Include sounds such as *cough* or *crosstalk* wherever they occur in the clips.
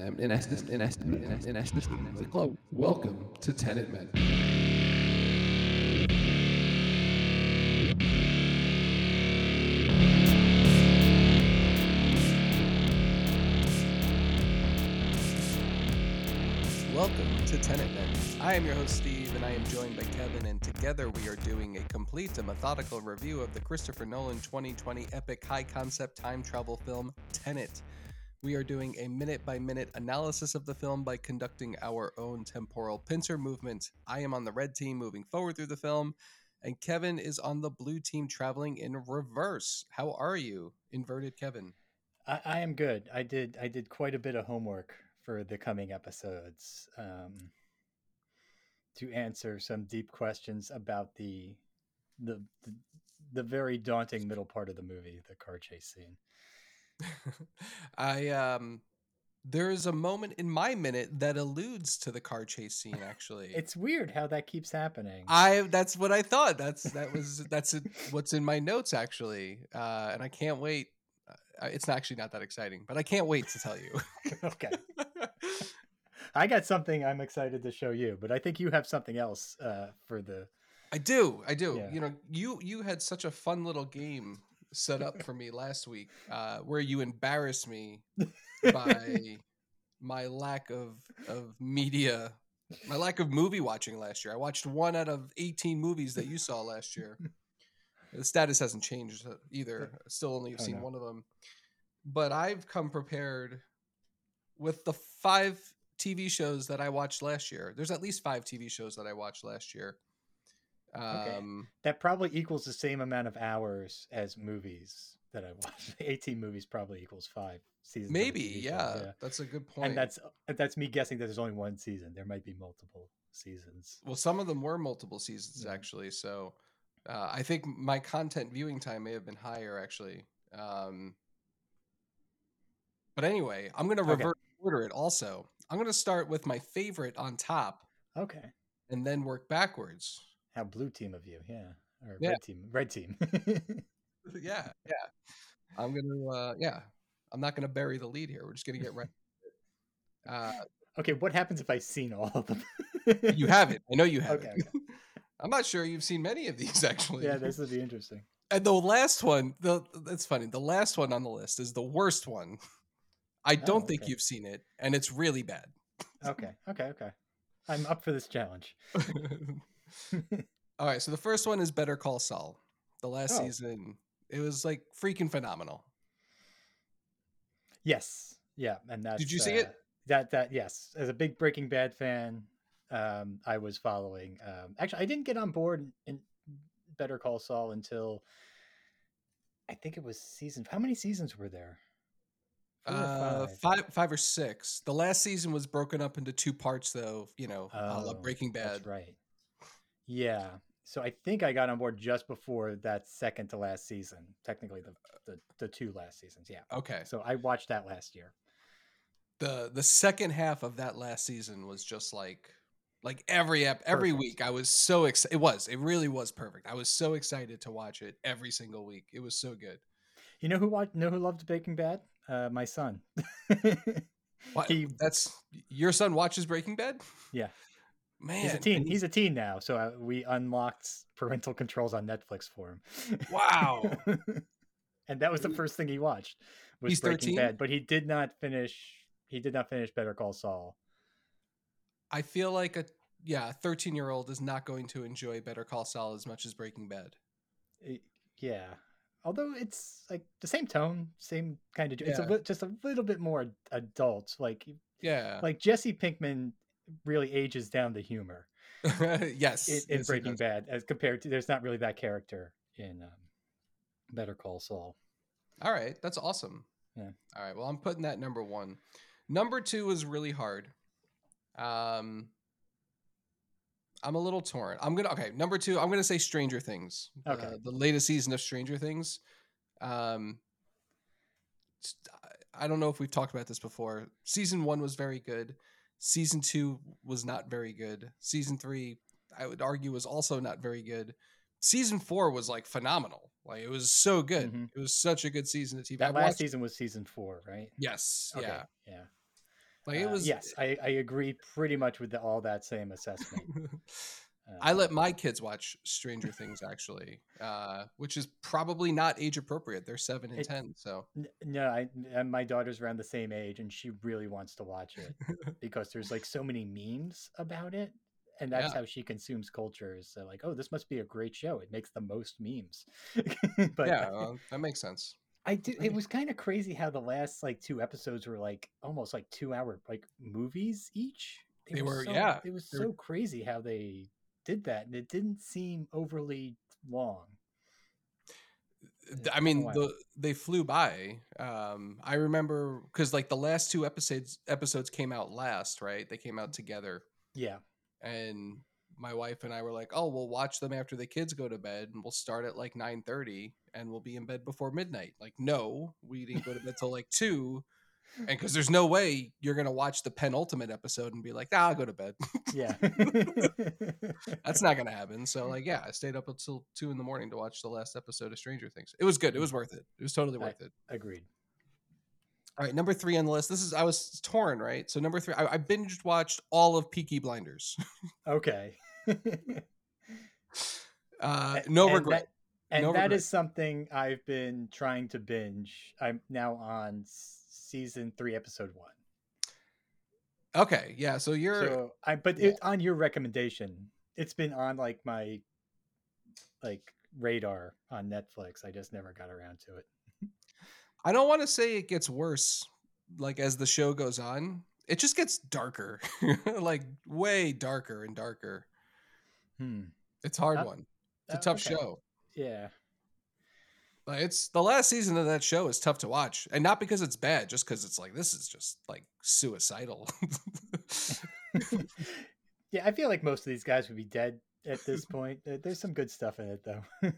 in essence, in essence, in essence, in essence, hello, welcome to Tenet Men. Welcome to Tenet Men. I am your host, Steve, and I am joined by Kevin, and together we are doing a complete and methodical review of the Christopher Nolan 2020 epic high concept time travel film, Tenet. We are doing a minute by minute analysis of the film by conducting our own temporal pincer movement. I am on the red team moving forward through the film, and Kevin is on the blue team traveling in reverse. How are you, inverted Kevin? I, I am good. I did I did quite a bit of homework for the coming episodes um, to answer some deep questions about the, the the the very daunting middle part of the movie, the car chase scene. *laughs* I um there is a moment in my minute that alludes to the car chase scene *laughs* actually. It's weird how that keeps happening. I that's what I thought. That's that was that's it, what's in my notes actually. Uh and I can't wait. Uh, It's actually not that exciting, but I can't wait to tell you. *laughs* okay. I got something I'm excited to show you, but I think you have something else uh, for the. I do. I do. Yeah. You know, you you had such a fun little game set up for me last week uh where you embarrassed me by *laughs* my lack of of media my lack of movie watching last year. I watched one out of 18 movies that you saw last year. *laughs* The status hasn't changed uh, either. Still only have Oh, seen no. one of them. But i've come prepared with the five tv shows that i watched last year. There's at least five tv shows that i watched last year Okay. um That probably equals the same amount of hours as movies that I *laughs* watched. 18 movies probably equals five seasons. maybe show, yeah, that's a good point. And that's that's me guessing that there's only one season. There might be multiple seasons. Well, some of them were multiple seasons Yeah. actually. So uh, I think my content viewing time may have been higher actually. Um, but anyway, I'm going to Okay. reverse order it also. I'm going to start with my favorite on top Okay. and then work backwards. How blue team of you, yeah. Or Yeah. red team. Red team. *laughs* *laughs* yeah, yeah. I'm to, uh, yeah, I'm not to bury the lead here. We're just to get right. *laughs* Uh, okay, what happens if I've seen all of them? you haven't. I know you haven't. Okay, I'm not sure you've seen many of these actually. Yeah, this would be interesting. And the last one, the that's funny. The last one on the list is the worst one. I don't think okay. you've seen it, and it's really bad. Okay, okay, okay. I'm up for this challenge. *laughs* All right, so the first one is Better Call Saul. The last Oh. season, it was like freaking phenomenal. Yes. Yeah, and that's did you see it? uh, That that yes. As a big Breaking Bad fan, um, I was following. Um, actually, I didn't get on board in Better Call Saul until I think it was season. How many seasons were there? Uh, five, five or six. The last season was broken up into two parts, though. You know, Oh, Breaking Bad. Right. Yeah. So I think I got on board just before that second to last season. Technically, the the, the two last seasons. Yeah. Okay. So I watched that last year. the The second half of that last season was just like, like every ep- every Perfect. week. I was so excited. It was. It really was perfect. I was so excited to watch it every single week. It was so good. You know who watched, know who loved Breaking Bad? Uh, my son. *laughs* He- That's your son watches Breaking Bad. Yeah. Man, He's a teen. he- He's a teen now, so uh, we unlocked parental controls on Netflix for him. Wow. *laughs* and that was the first thing he watched was He's Breaking 13? Bad, but he did not finish. He did not finish Better Call Saul. I feel like a yeah, a thirteen year old is not going to enjoy Better Call Saul as much as Breaking Bad. It- yeah, although it's like the same tone, same kind of. It's a just a little bit more adult. Like Yeah, like Jesse Pinkman really ages down the humor *laughs* yes, in, in yes, Breaking. Bad as compared to. There's not really that character in um, Better Call Saul. All right, that's awesome. Yeah. All right, well, I'm putting that number one. Number two is really hard. Um, I'm a little torn. I'm gonna okay. Number two, I'm gonna say Stranger Things. Okay. Uh, the latest season of Stranger Things. Um, I don't know if we've talked about this before. Season one was very good. Season two was not very good. Season three, I would argue, was also not very good. Season four was like phenomenal. Like it was so good. Mhm. It was such a good season of TV. That I last watched- season was season four, right? Yes. Okay, Yeah. Yeah. Like it Uh, was. yes, I, I agree pretty much with the, all that same assessment. *laughs* I Uh, let my kids watch Stranger Things actually, uh, which is probably not age appropriate. They're seven and It- ten, so N- No, I, and my daughter's around the same age, and she really wants to watch it *laughs* because there's like so many memes about it, and that's Yeah. how she consumes culture. Is uh, like, oh, this must be a great show. It makes the most memes. *laughs* but yeah, uh, that makes sense. I do. It was kind of crazy how the last like two episodes were like almost like two hour like movies each. They were- so- yeah, It was so crazy how they did that, and it didn't seem overly long. I mean, the they flew by. Um, I remember because like the last two episodes episodes came out last, right? They came out together, Yeah, and my wife and I were like, "Oh, we'll watch them after the kids go to bed, and we'll start at like nine thirty, and we'll be in bed before midnight." Like, no, we didn't go to bed till like two, and because there's no way you're gonna watch the penultimate episode and be like, "Ah, I'll go to bed." yeah. *laughs* *laughs* That's not gonna happen. So like, yeah, I stayed up until two in the morning to watch the last episode of Stranger Things. It was good. It was worth it. It was totally I- worth it. Agreed. All right, number three on the list. This is I was torn, right? So number three, I, I binge watched all of Peaky Blinders. *laughs* Okay. Uh, no and regret. That, and No that regret. is something I've been trying to binge. I'm now on season three, episode one. Okay, yeah. So you're So I, but yeah. it, on your recommendation, it's been on like my like radar on Netflix. I just never got around to it. *laughs* I don't want to say it gets worse, like as the show goes on. It just gets darker, *laughs* like way darker and darker. Hmm. It's a hard Uh, one. It's a uh, tough okay. show. Yeah. Like it's the last season of that show is tough to watch, and not because it's bad, just because it's like this is just like suicidal. *laughs* yeah, I feel like most of these guys would be dead at this point. There's some good stuff in it though. *laughs*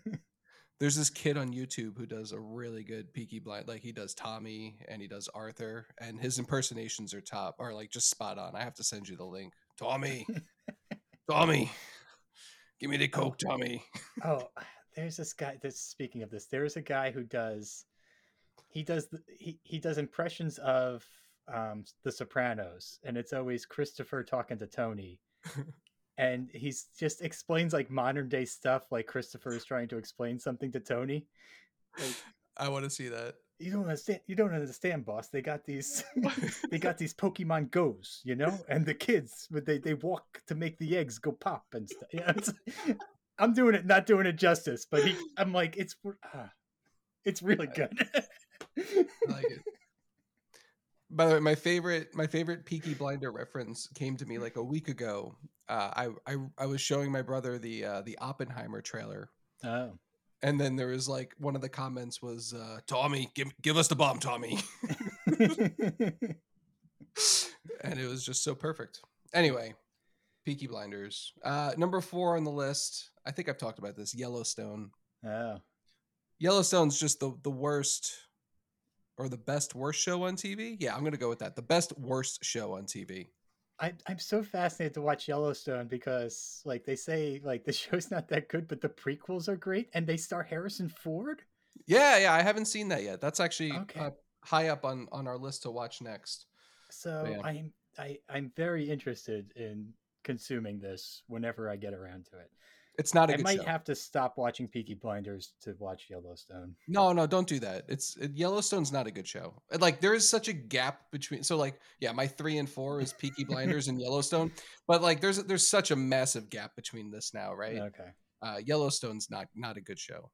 There's this kid on YouTube who does a really good Peaky Blind, like he does Tommy and he does Arthur, and his impersonations are top, are like just spot on. I have to send you the link. Tommy, *laughs* Tommy, give me the coke, Tommy. oh, there's this guy. That's speaking of this. There's a guy who does. He does. The, he he does impressions of um The Sopranos, and it's always Christopher talking to Tony, *laughs* and he's just explains like modern day stuff, like Christopher is trying to explain something to Tony. Like, I want to see that. you don't understand. You don't understand, boss. They got these. *laughs* *laughs* they got these Pokemon Goes, you know, and the kids, they they walk to make the eggs go pop and stuff. Yeah, I'm doing it, not doing it justice, but he, *laughs* I'm like, it's ah, it's really good. I like it. By the way, my favorite my favorite Peaky Blinder reference came to me like a week ago. Uh, I, I I was showing my brother the uh, the Oppenheimer trailer, oh, and then there was like one of the comments was uh, Tommy, give give us the bomb, Tommy, *laughs* *laughs* and it was just so perfect. Anyway, Peaky Blinders. Uh, number four on the list. I think I've talked about this. Yellowstone. oh, Yellowstone's just the the worst or the best worst show on TV. Yeah, I'm gonna go with that. The best worst show on TV. I, I'm so fascinated to watch Yellowstone because, like, they say like the *laughs* show's not that good, but the prequels are great, and they star Harrison Ford. Yeah, yeah, I haven't seen that yet. That's actually Okay. uh, high up on on our list to watch next. So Yeah. I'm I, I'm very interested in consuming this whenever I get around to it. It's not a I might show. have to stop watching Peaky Blinders to watch Yellowstone. No, no, don't do that. It's it, Yellowstone's not a good show. Like there is such a gap between. So like, yeah, my three and four is Peaky Blinders and Yellowstone, but like there's there's such a massive gap between this now, right? Okay. Uh, Yellowstone's not not a good show,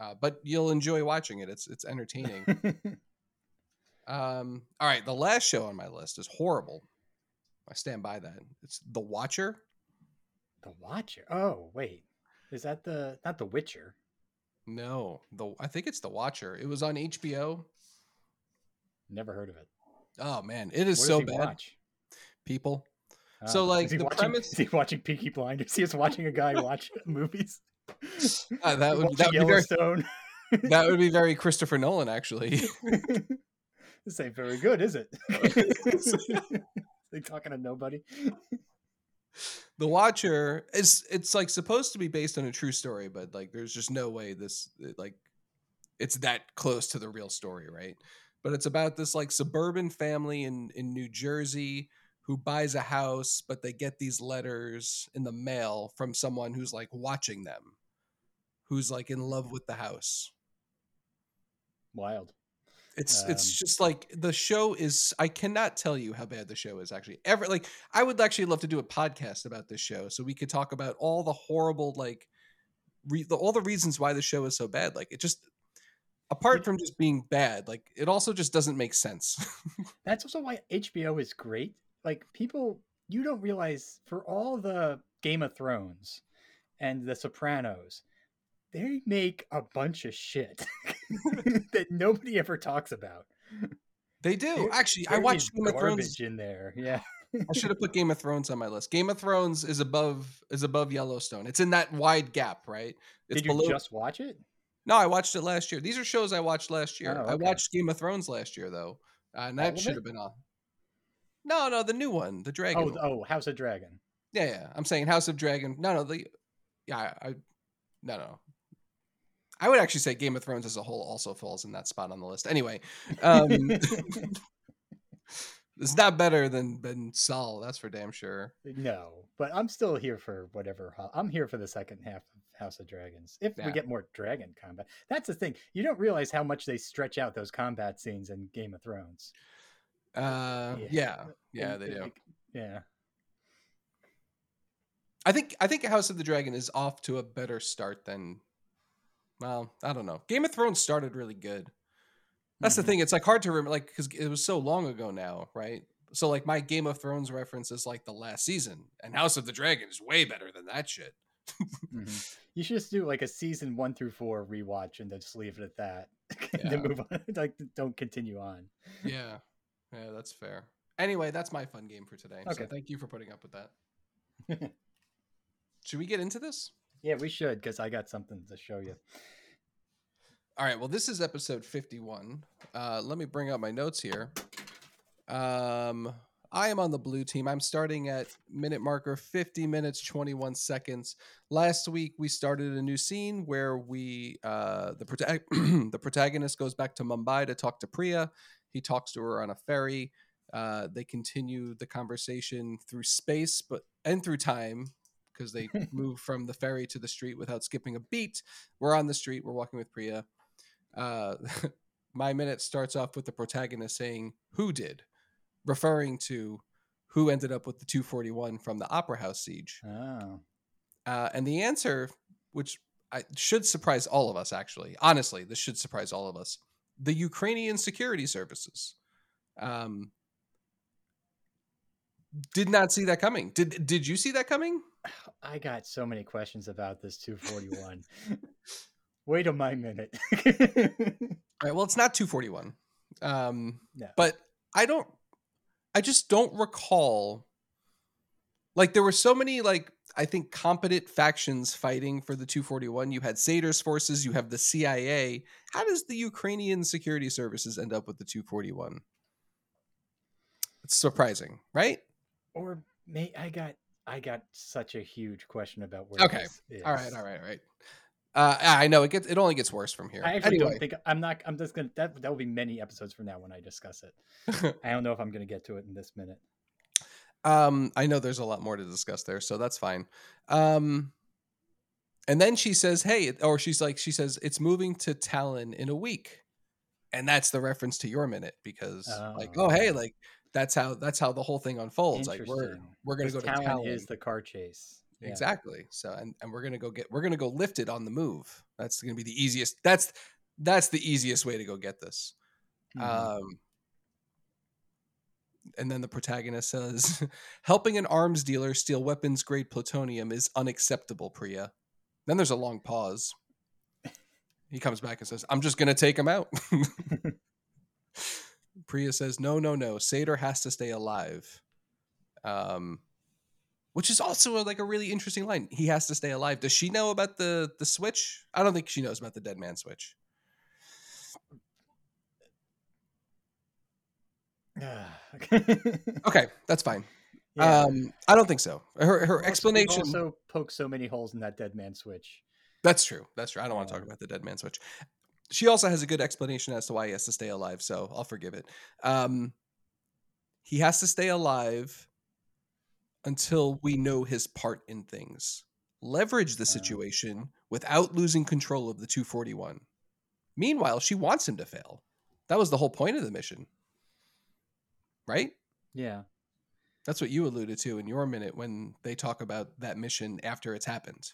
uh, but you'll enjoy watching it. It's it's entertaining. *laughs* um, all right, the last show on my list is horrible. I stand by that. It's The Watcher. the Watcher. Oh wait, is that the not the Witcher? No, the I think it's The Watcher. It was on HBO. Never heard of it. Oh man, it is so bad. watch? People. Oh, So, like, is he the watching, premise- Is he watching Peaky Blinders? *laughs* He was watching a guy watch *laughs* movies. Uh, that would that would, be very, Yellowstone. *laughs* that would be very Christopher Nolan, actually. this ain't very good, is it? *laughs* they talking to nobody. *laughs* the Watcher is it's like supposed to be based on a true story, but like there's just no way this like it's that close to the real story, right? but it's about this like suburban family in in New Jersey who buys a house, but they get these letters in the mail from someone who's like watching them, who's like in love with the house. Wild. It's Um, it's just like the show is. I cannot tell you how bad the show is. Actually, ever like I would actually love to do a podcast about this show, so we could talk about all the horrible like, re, the, all the reasons why the show is so bad. Like it just, apart from just being bad, like it also just doesn't make sense. *laughs* That's also why HBO is great. Like people, you don't realize for all the Game of Thrones and The Sopranos, they make a bunch of shit *laughs* that nobody ever talks about. they do There- actually. I watched Game of Thrones. garbage in there. Yeah. *laughs* I should have put Game of Thrones on my list. Game of Thrones is above is above Yellowstone. It's in that wide gap, right? It's Did you below. just watch it? No, I watched it last year. These are shows I watched last year. Oh, I watched Game of Thrones last year though, uh, and that should have been on. No, no, the new one, the dragon. Oh, one. oh, House of Dragon. yeah, yeah. I'm saying House of Dragon. No, no, the yeah, I no, no. I would actually say Game of Thrones as a whole also falls in that spot on the list. Anyway, um, *laughs* it's not better than than Saul. That's for damn sure. no, but I'm still here for whatever. I'm here for the second half of House of Dragons. If Yeah. we get more dragon combat, that's the thing. You don't realize how much they stretch out those combat scenes in Game of Thrones. Uh, Yeah. yeah, yeah, they do. yeah. I think I think House of the Dragon is off to a better start than well, I don't know. Game of Thrones started really good. That's Mhm. the thing. It's like hard to remember like cuz it was so long ago now, right? So like my Game of Thrones reference is like the last season and House of the Dragon is way better than that shit. Mhm. *laughs* You should just do like a season one through four rewatch and then just leave it at that. *laughs* Yeah. then move on. *laughs* like, don't continue on. Yeah. Yeah, that's fair. Anyway, that's my fun game for today. So Okay. thank you for putting up with that. Should we get into this? Yeah, we should because I got something to show you. All right. Well, this is episode 51. Uh, let me bring up my notes here. Um, I am on the blue team. I'm starting at minute marker 50 minutes 21 seconds. Last week we started a new scene where we uh, the prota- *clears throat* the protagonist goes back to Mumbai to talk to Priya. He talks to her on a ferry. Uh, they continue the conversation through space, but and through time because they *laughs* move from the ferry to the street without skipping a beat. We're on the street. We're walking with Priya. Uh, *laughs* my minute starts off with the protagonist saying, "Who did?" referring to who ended up with the 241 from the Opera House siege. Oh. Uh, and the answer, which I, should surprise all of us, actually, honestly, this should surprise all of us: the Ukrainian security services. Um, did not see that coming. Did Did you see that coming? I got so many questions about this 241. *laughs* Wait a my minute. *laughs* All right. Well, it's not 241. Um, No. but I don't. I just don't recall. Like there were so many like I think competent factions fighting for the 241. You had Sator's forces. You have the CIA. How does the Ukrainian security services end up with the 241? It's surprising, right? or may I got I got such a huge question about where Okay. this is. All right. All right. All right. Uh, I know it gets. It only gets worse from here. I actually anyway, don't think I'm not I'm just gonna that that will be many episodes from now when I discuss it. *laughs* I don't know if I'm gonna get to it in this minute. Um, I know there's a lot more to discuss there, so that's fine. Um, and then she says, "Hey," or she's like, she says, "It's moving to Tallinn in a week," and that's the reference to your minute because, like, Oh, oh, hey, like that's how that's how the whole thing unfolds. Like, we're we're gonna go to Tallinn Tallinn. is the car chase. Yeah. Exactly. So, and and we're gonna go get we're gonna go lift it on the move. That's gonna be the easiest. That's that's the easiest way to go get this. Mhm. Um, and then the protagonist says, *laughs* "Helping an arms dealer steal weapons grade plutonium is unacceptable, Priya." Then there's a long pause. *laughs* He comes back and says, "I'm just gonna take him out." *laughs* Priya says, "No, no, no. Sator has to stay alive." Um, which is also a, like a really interesting line. He has to stay alive. Does she know about the the switch? I don't think she knows about the dead man switch. *sighs* Okay, that's fine. Yeah. Um, I don't think so. Her her Also, explanation. also poked so many holes in that dead man switch. That's true. That's true. I don't want to talk Um, about the dead man switch. She also has a good explanation as to why he has to stay alive, so I'll forgive it. Um, he has to stay alive until we know his part in things. Leverage the situation without losing control of the 241. Meanwhile, she wants him to fail. That was the whole point of the mission. Right? Yeah. That's what you alluded to in your minute when they talk about that mission after it's happened.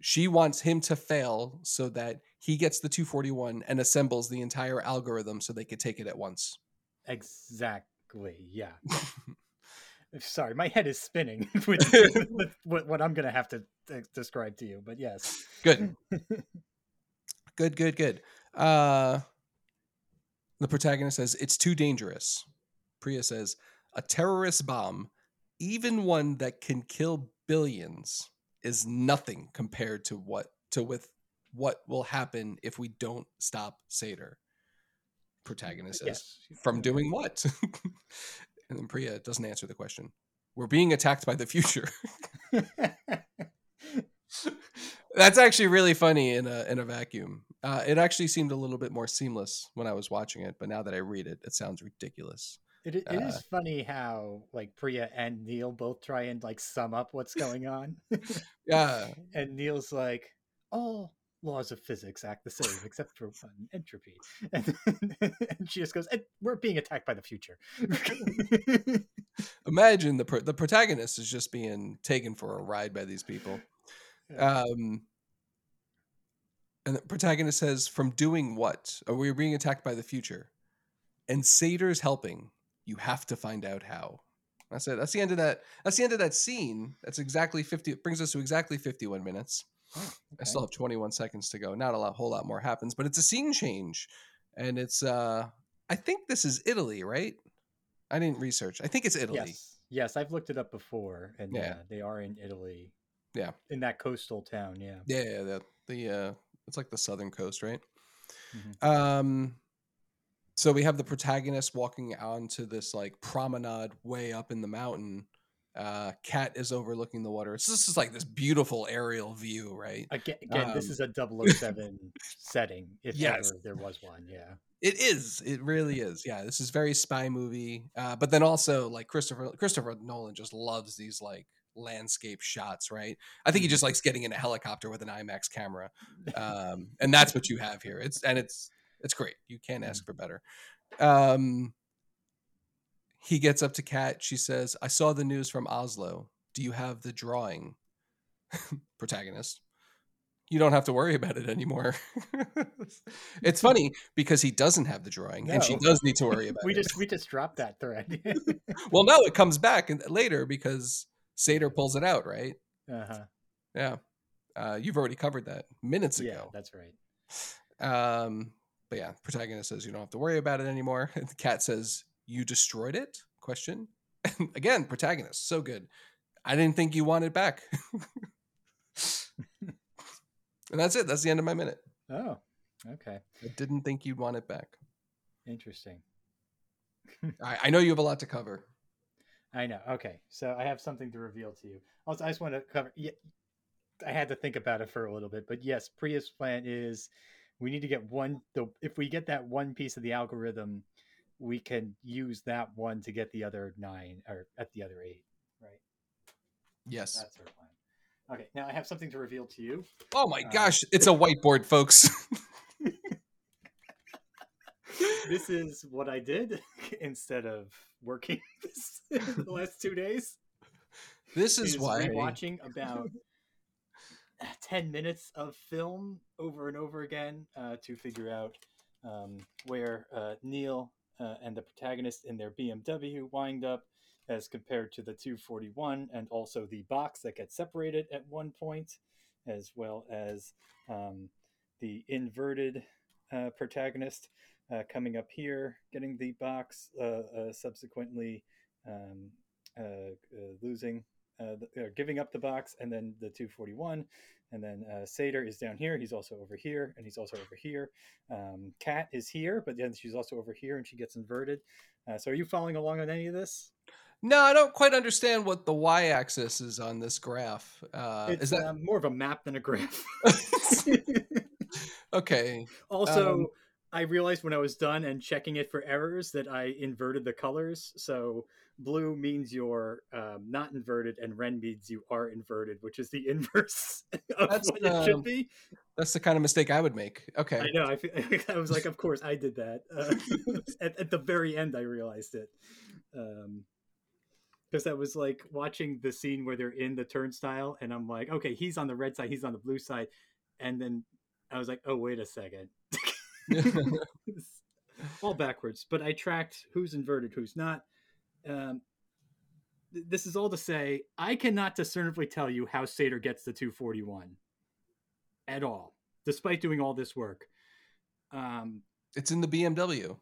She wants him to fail so that he gets the 241 and assembles the entire algorithm so they could take it at once. Exactly. Yeah. *laughs* Sorry, my head is spinning *laughs* with, *laughs* with what, what I'm going to have to uh, describe to you. But yes. Good. good, good, good. Uh the protagonist says it's too dangerous. Priya says a terrorist bomb, even one that can kill billions, is nothing compared to what to with what will happen if we don't stop Sator. Protagonist Yes. from doing what? *laughs* and then Priya doesn't answer the question. We're being attacked by the future. *laughs* That's actually really funny in a in a vacuum. Uh, it actually seemed a little bit more seamless when I was watching it, but now that I read it, it sounds ridiculous. It, it is Uh, funny how like Priya and Neil both try and like sum up what's going on, *laughs* Yeah, and Neil's like, "All laws of physics act the same except for one entropy," *laughs* and, *laughs* and she just goes, "And "We're being attacked by the future." imagine the pro- the protagonist is just being taken for a ride by these people. Yeah. Um, and the protagonist says, "From doing what? Are we being attacked by the future?" And Sator's helping. You have to find out how. That's it. That's the end of that. That's the end of that scene. That's exactly fifty. It brings us to exactly fifty-one minutes. Oh, I still have 21 seconds to go. Not a lot, whole lot more happens, but it's a scene change, and it's. uh I think this is Italy, right? I didn't research. I think it's Italy. Yes, yes, I've looked it up before, and Yeah. yeah, they are in Italy. Yeah. in that coastal town. Yeah. Yeah, yeah, the the uh, it's like the southern coast, right? Mhm. Um, so we have the protagonist walking onto this like promenade way up in the mountain. Uh, Kat is overlooking the water. So this is like this beautiful aerial view, right? Again, again this Um, is a *laughs* 007 setting, if Yes. ever there was one. Yeah. It is. It really is. Yeah, this is very spy movie. Uh, but then also like Christopher Christopher Nolan just loves these like landscape shots, right? I think he just likes getting in a helicopter with an IMAX camera, um, and that's what you have here. It's and it's it's great. You can't ask for better. Um, he gets up to Kat. She says, "I saw the news from Oslo. Do you have the drawing?" *laughs* Protagonist. You don't have to worry about it anymore. *laughs* it's *laughs* funny because he doesn't have the drawing, and she does need to worry about we it. just we just dropped that thread. Well, no, it comes back and- later because Sator pulls it out, right? uh-huh. Yeah. Uh, you've already covered that minutes ago. Yeah, ago. that's right. Um, but yeah, protagonist says you don't have to worry about it anymore. And *laughs* the Kat says you destroyed it? Question. And *laughs* again, protagonist, so good. I didn't think you wanted back. *laughs* and that's it. That's the end of my minute. Oh, okay, I didn't think you'd want it back. interesting. I, I know you have a lot to cover. I know. Okay, so I have something to reveal to you. Also, I just want to cover. Yeah, I had to think about it for a little bit, but yes, Priya's plan is we need to get one. The if we get that one piece of the algorithm, we can use that one to get the other nine or at the other eight. Right. Yes. That's our plan. Okay, now I have something to reveal to you. Oh my Uh, gosh, it's a whiteboard, folks. *laughs* This is what I did *laughs* instead of working *laughs* this the last two days. This is why watching about *sighs* 10 minutes of film over and over again uh, to figure out um, where uh, Neil uh, and the protagonist in their BMW wind up as compared to the 241 and also the box that gets separated at one point as well as um, the inverted uh, protagonist uh, coming up here getting the box uh, subsequently um, losing uh, the, uh, giving up the box, and then the 241, and then uh, Sator is down here. He's also over here, and he's also over here. Um, Kat is here, but then she's also over here, and she gets inverted. Uh, so, are you following along on any of this? No, I don't quite understand what the y-axis is on this graph. Uh, it's is that um, more of a map than a graph. *laughs* Okay. *laughs* Also, Um, I realized when I was done and checking it for errors that I inverted the colors. So blue means you're um, not inverted, and red means you are inverted, which is the *laughs* inverse of That's, what it um, should be. That's the kind of mistake I would make. Okay. I know. I, *laughs* I was like, of course, I did that. Uh, *laughs* at, at the very end, I realized it. Because I was like watching the scene where they're in the turnstile, and I'm like, okay, he's on the red side, he's on the blue side. And then I was like, oh, wait a second. *laughs* All backwards. But I tracked who's inverted, who's not. Um, th- this is all to say, I cannot discernibly tell you how Sator gets the 241 at all, despite doing all this work. Um, it's in the BMW.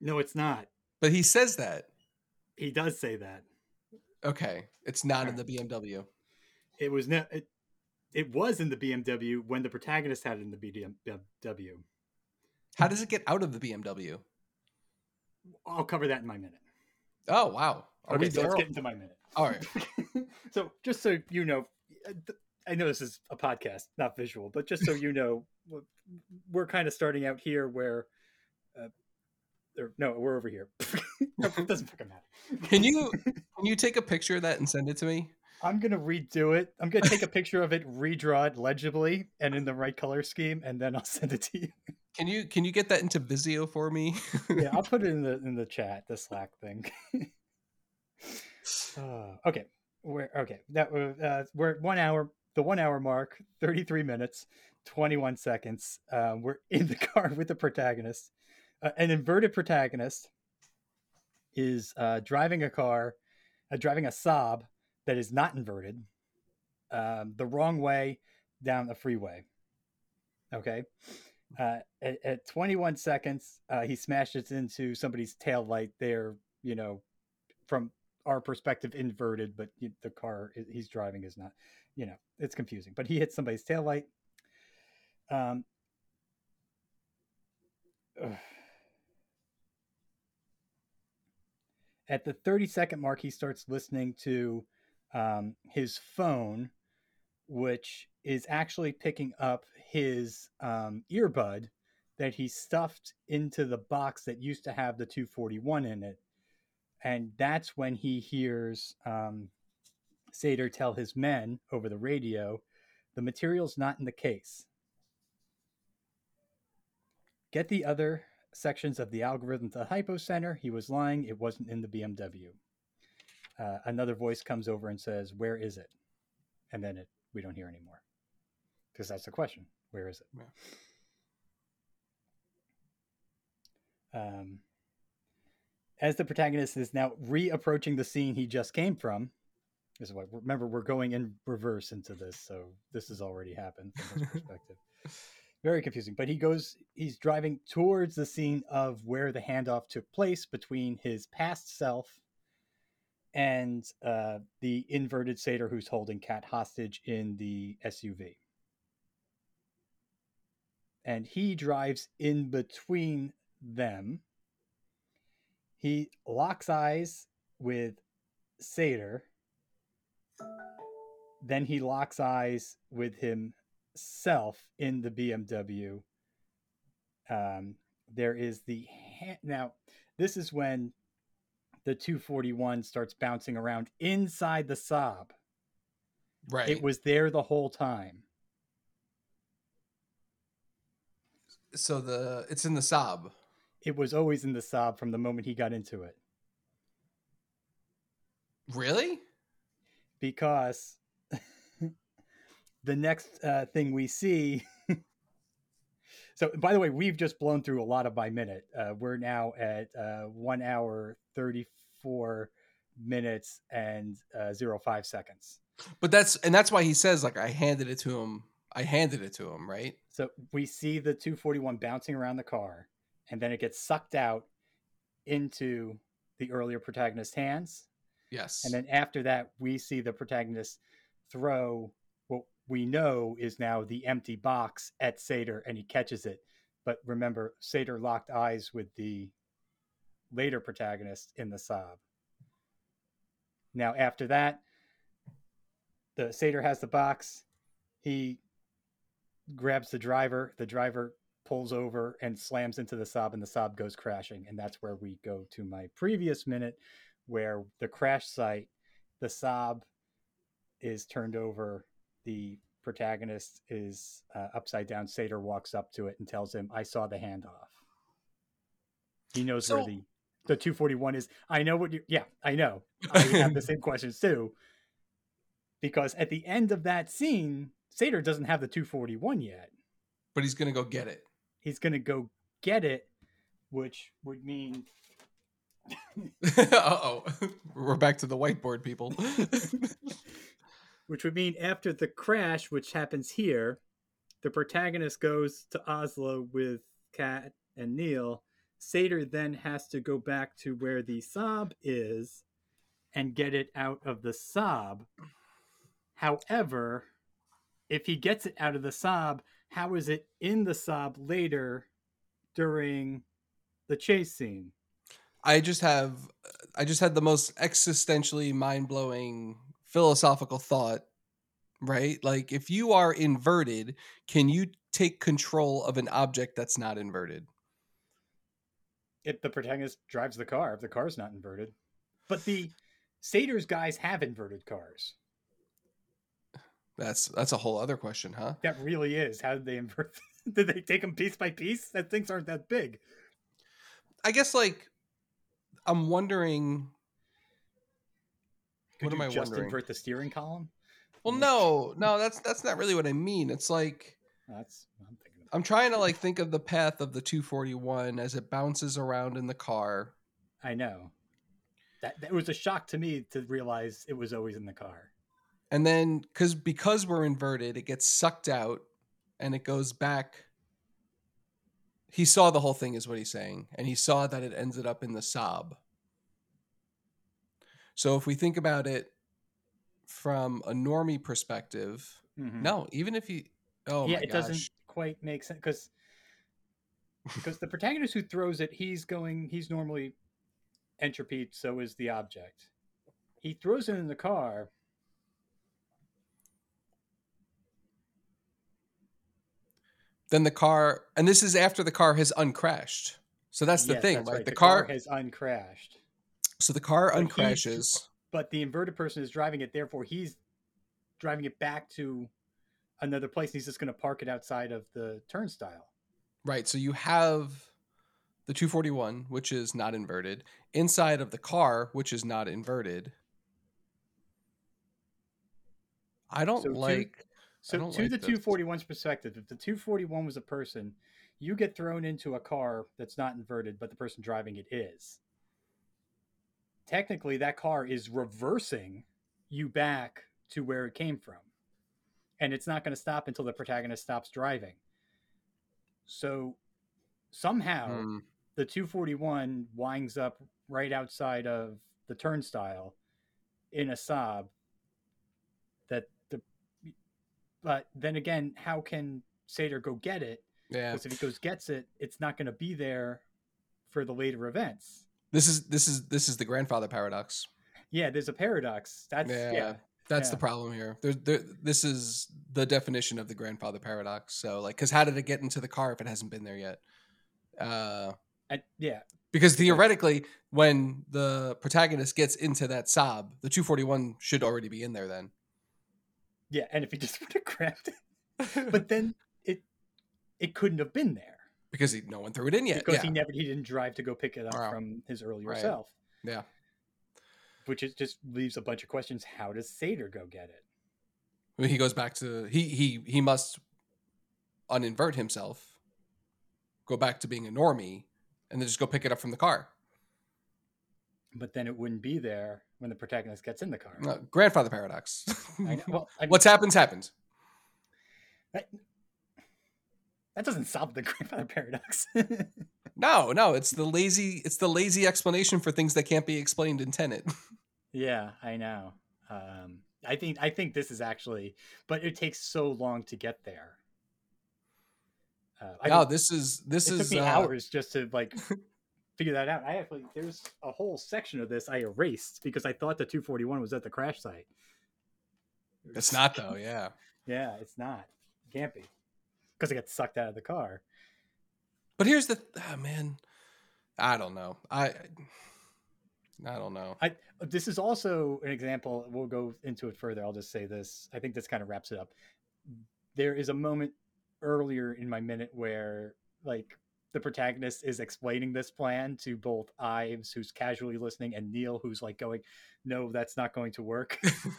no, it's not. But he says that. He does say that. Okay. It's not in the BMW. It was ne- it, it was in the BMW when the protagonist had it in the BMW. How does it get out of the BMW? I'll cover that in my minute. Oh, wow. Are okay, so let's get into my minute. All right. *laughs* so just so you know, I know this is a podcast, not visual, but just so you know, *laughs* we're kind of starting out here where, uh, or no, we're over here. *laughs* It doesn't fucking matter. Can you can you take a picture of that and send it to me? I'm gonna redo it. I'm gonna take a picture of it, redraw it legibly and in the right color scheme, and then I'll send it to you. Can you can you get that into Visio for me? yeah, I'll put it in *laughs* the in the chat, the Slack thing. *laughs* Uh, okay, we're okay. That was uh, we're one hour, the one hour mark, thirty three minutes, twenty one seconds. Um, we're in the *laughs* car with the protagonist. Uh, an inverted protagonist is uh, driving a car, uh, driving a Saab that is not inverted, um, the wrong way down the freeway. Okay. Uh, at, at 21 seconds, uh, he smashes into somebody's tail light. They're, you know, from our perspective, inverted, but the car he's driving is not, you know, it's confusing. But he hits somebody's tail light. Um. At the 30 second mark, he starts listening to um, his phone, which is actually picking up his um, earbud that he stuffed into the box that used to have the 241 in it. And that's when he hears um, tell his men over the radio the material's not in the case. Get the other sections of the algorithm to the hypo center. He was lying. It wasn't in the BMW. Uh, another voice comes over and says, Where is it? And then it, we don't hear anymore. Because that's the question. Where is it? Um, as the protagonist is now re-approaching the scene he just came from, this is what remember we're going in reverse into this, so this has already happened from his *laughs* perspective. Very confusing, but he goes, he's driving towards the scene of where the handoff took place between his past self and uh, the inverted Sator who's holding Kat hostage in the SUV. And he drives in between them. He locks eyes with Sator. Then he locks eyes with himself in the BMW. Um, there is the ha- now. This is when the 241 starts bouncing around inside the Saab. Right. It was there the whole time. So the it's in the Saab. It was always in the Saab from the moment he got into it. Really? because *laughs* the next uh, thing we see. *laughs* so, by the way, we've just blown through a lot of by minute. Uh, we're now at uh, one hour, 34 minutes, and uh, zero five seconds. But that's and that's why he says like I handed it to him. I handed it to him, right? So, we see the 241 bouncing around the car, and then it gets sucked out into the earlier protagonist's hands. Yes. And then after that, we see the protagonist throw what we know is now the empty box at Sator and he catches it. But remember, Sator locked eyes with the later protagonist in the Saab. Now, after that, the Sator has the box. He grabs the driver. The driver pulls over and slams into the Saab, and the Saab goes crashing. And that's where we go to my previous minute, where the crash site, the Saab is turned over. The protagonist is uh, upside down. Sator walks up to it and tells him, "I saw the handoff." He knows So- where the the 241 is. I know what you. Yeah, I know. *laughs* I have the same questions too. Because at the end of that scene, Sator doesn't have the 241 yet. But he's gonna go get it. He's going to go get it, which would mean *laughs* uh oh. We're back to the whiteboard, people. *laughs* which would mean after the crash, which happens here, the protagonist goes to Oslo with Kat and Neil. Sator then has to go back to where the Saab is and get it out of the Saab. However, if he gets it out of the Saab, how is it in the Saab later during the chase scene? I just have I just had the most existentially mind-blowing philosophical thought, right? Like if you are inverted, can you take control of an object that's not inverted? If the protagonist drives the car, if the car's not inverted. But the Sator's guys have inverted cars. That's that's a whole other question, huh? That really is. How did they invert? *laughs* did they take them piece by piece? That things aren't that big. I guess like I'm wondering Could What am I just wondering? invert the steering column? Well, mm. no, no, that's that's not really what I mean. It's like That's I'm thinking. I'm trying to like think of the path of the 241 as it bounces around in the car. I know. That that was a shock to me to realize it was always in the car. And then cuz because we're inverted, it gets sucked out and it goes back he saw the whole thing is what he's saying and he saw that it ended up in the Saab. So if we think about it from a normie perspective, Mhm. no, even if you oh yeah, it doesn't quite make sense because because the protagonist who throws it, he's going, he's normally entropy. So is the object. He throws it in the car. Then the car and this is after the car has uncrashed. So that's the Yes, thing that's right? the, The car, has uncrashed. so the car But uncrashes. but the inverted person is driving it therefore he's driving it back to another place he's just going to park it outside of the turnstile. Right so you have the 241 which is not inverted inside of the car which is not inverted. I don't So like so to like the this. 241's perspective if the 241 was a person you get thrown into a car that's not inverted but the person driving it is. Technically that car is reversing you back to where it came from. And it's not going to stop until the protagonist stops driving. So somehow hmm, the 241 winds up right outside of the turnstile in a Saab that but then again how can Sator go get it? Yeah. Because if he goes gets it it's not going to be there for the later events. This is this is this is the grandfather paradox. Yeah there's a paradox. That's yeah, yeah, that's the problem here. There, there this is the definition of the grandfather paradox. So like because how did it get into the car if it hasn't been there yet? Uh I- yeah. Because theoretically, when the protagonist gets into that Saab, the 241 should already be in there then. Yeah and if he *laughs* just would have grabbed it but *laughs* then it it couldn't have been there because he, no one threw it in yet. because yeah. he never he didn't drive to go pick it up Wow. from his earlier Right. self yeah. which is just leaves a bunch of questions. How does Sator go get it? When he goes back to he he he must uninvert himself, go back to being a normie, and then just go pick it up from the car. But then it wouldn't be there when the protagonist gets in the car. Uh, grandfather paradox. I know, well, I *laughs* mean, What's happens happens. that, that doesn't solve the *laughs* grandfather paradox. *laughs* No, no, it's the lazy it's the lazy explanation for things that can't be explained in Tenet. yeah, I know. Um, I think I think this is actually, but it takes so long to get there. Uh, I no, this is this it is took me uh, hours just to like figure that out. I actually there's a whole section of this I erased because I thought the 241 was at the crash site. It's not though, yeah. *laughs* Yeah, it's not. It Can't be. because it gets sucked out of the car. But here's the oh, man. I don't know. I I don't know. I this is also an example. We'll go into it further. I'll just say this. I think this kind of wraps it up. There is a moment earlier in my minute where like the protagonist is explaining this plan to both Ives, who's casually listening, and Neil, who's like going, "No, that's not going to work." *laughs* *laughs*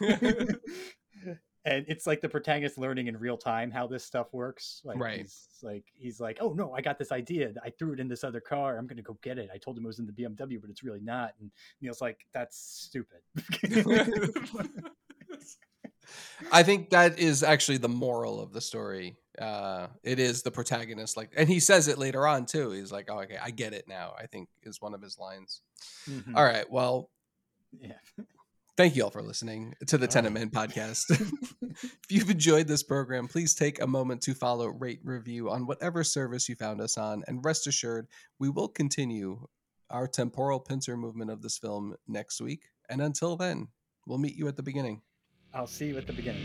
and it's like the protagonist learning in real time how this stuff works. Like right. he's like he's like, oh no, I got this idea. I threw it in this other car. I'm gonna go get it. I told him it was in the BMW, but it's really not. And Neil's like, that's stupid. *laughs* I think that is actually the moral of the story. Uh, it is the protagonist, like, and he says it later on too. He's like, "Oh, okay, I get it now." I think is one of his lines. Mm-hmm. All right, well, yeah. Thank you all for listening to the. Tenet Men podcast. *laughs* *laughs* if you've enjoyed this program, please take a moment to follow, rate, review on whatever service you found us on, and rest assured, we will continue our temporal pincer movement of this film next week. And until then, we'll meet you at the beginning. I'll see you at the beginning.